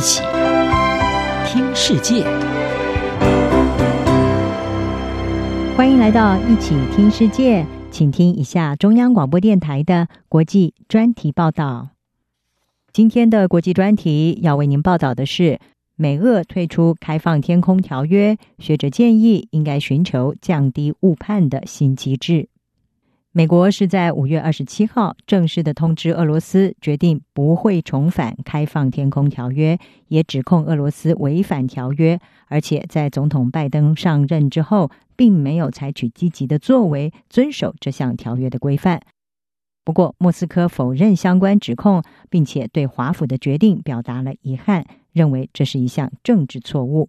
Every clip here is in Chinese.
一起听世界，欢迎来到一起听世界，请听一下中央广播电台的国际专题报道。今天的国际专题要为您报道的是，美俄退出开放天空条约，学者建议应该寻求降低误判的新机制。美国是在五月二十七号正式的通知俄罗斯，决定不会重返开放天空条约，也指控俄罗斯违反条约，而且在总统拜登上任之后，并没有采取积极的作为遵守这项条约的规范。不过，莫斯科否认相关指控，并且对华府的决定表达了遗憾，认为这是一项政治错误。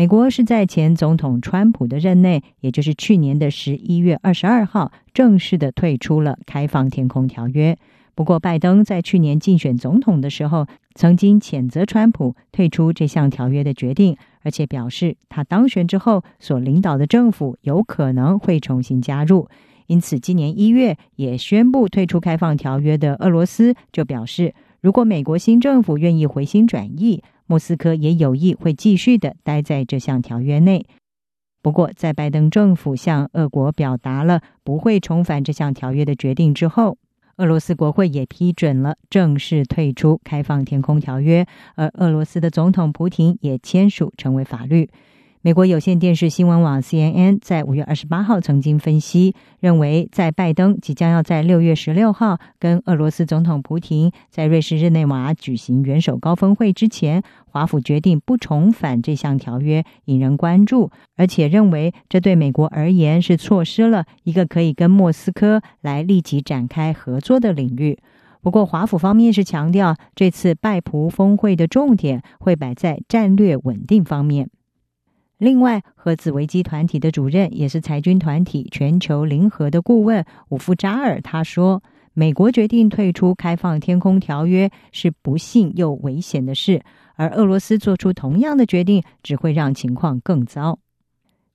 美国是在前总统川普的任内，也就是去年的十一月二十二号，正式的退出了开放天空条约。不过，拜登在去年竞选总统的时候，曾经谴责川普退出这项条约的决定，而且表示他当选之后所领导的政府有可能会重新加入。因此，今年一月也宣布退出开放条约的俄罗斯就表示，如果美国新政府愿意回心转意。莫斯科也有意会继续的待在这项条约内。不过，在拜登政府向俄国表达了不会重返这项条约的决定之后，俄罗斯国会也批准了正式退出开放天空条约，而俄罗斯的总统普廷也签署成为法律。美国有线电视新闻网 CNN 在五月二十八号曾经分析，认为在拜登即将要在六月十六号跟俄罗斯总统普廷在瑞士日内瓦举行元首高峰会之前，华府决定不重返这项条约，引人关注，而且认为这对美国而言是错失了一个可以跟莫斯科来立即展开合作的领域。不过，华府方面是强调，这次拜普峰会的重点会摆在战略稳定方面。另外，核子危机团体的主任也是裁军团体全球零和的顾问伍夫扎尔他说：“美国决定退出开放天空条约是不幸又危险的事，而俄罗斯做出同样的决定只会让情况更糟。”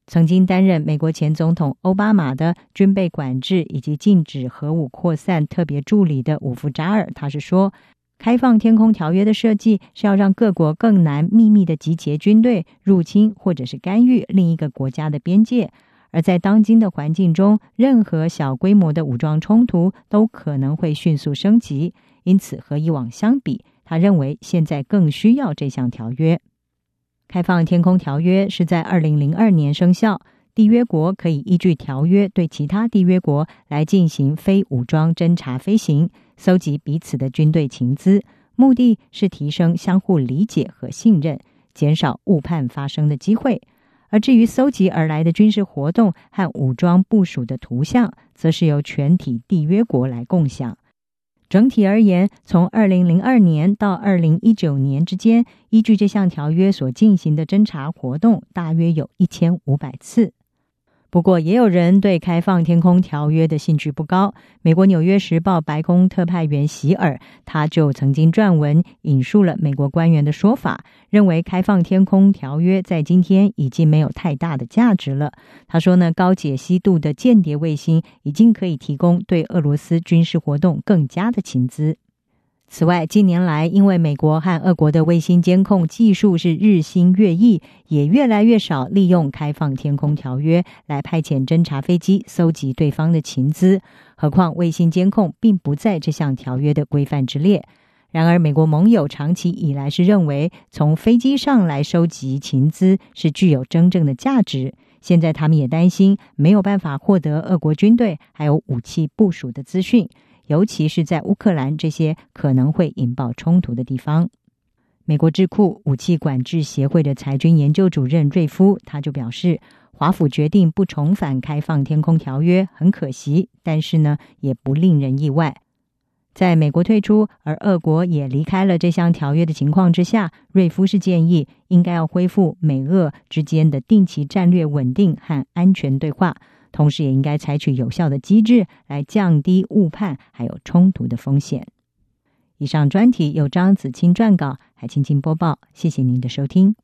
曾经担任美国前总统奥巴马的军备管制以及禁止核武扩散特别助理的伍夫扎尔他是说。开放天空条约的设计是要让各国更难秘密的集结军队入侵或者是干预另一个国家的边界，而在当今的环境中，任何小规模的武装冲突都可能会迅速升级。因此，和以往相比，他认为现在更需要这项条约。开放天空条约是在二零零二年生效，缔约国可以依据条约对其他缔约国来进行非武装侦察飞行。搜集彼此的军队情资，目的是提升相互理解和信任，减少误判发生的机会。而至于搜集而来的军事活动和武装部署的图像，则是由全体缔约国来共享。整体而言，从二零零二年到二零一九年之间，依据这项条约所进行的侦察活动，大约有一千五百次。不过，也有人对开放天空条约的兴趣不高。美国《纽约时报》白宫特派员席尔，他就曾经撰文引述了美国官员的说法，认为开放天空条约在今天已经没有太大的价值了。他说呢，高解析度的间谍卫星已经可以提供对俄罗斯军事活动更加的情资。此外，近年来，因为美国和俄国的卫星监控技术是日新月异，也越来越少利用开放天空条约来派遣侦察飞机搜集对方的情资。何况，卫星监控并不在这项条约的规范之列。然而，美国盟友长期以来是认为，从飞机上来收集情资是具有真正的价值。现在，他们也担心没有办法获得俄国军队还有武器部署的资讯。尤其是在乌克兰这些可能会引爆冲突的地方，美国智库武器管制协会的裁军研究主任瑞夫他就表示，华府决定不重返开放天空条约很可惜，但是呢也不令人意外。在美国退出而俄国也离开了这项条约的情况之下，瑞夫是建议应该要恢复美俄之间的定期战略稳定和安全对话。同时，也应该采取有效的机制来降低误判还有冲突的风险。以上专题由张子清撰稿，海青青播报。谢谢您的收听。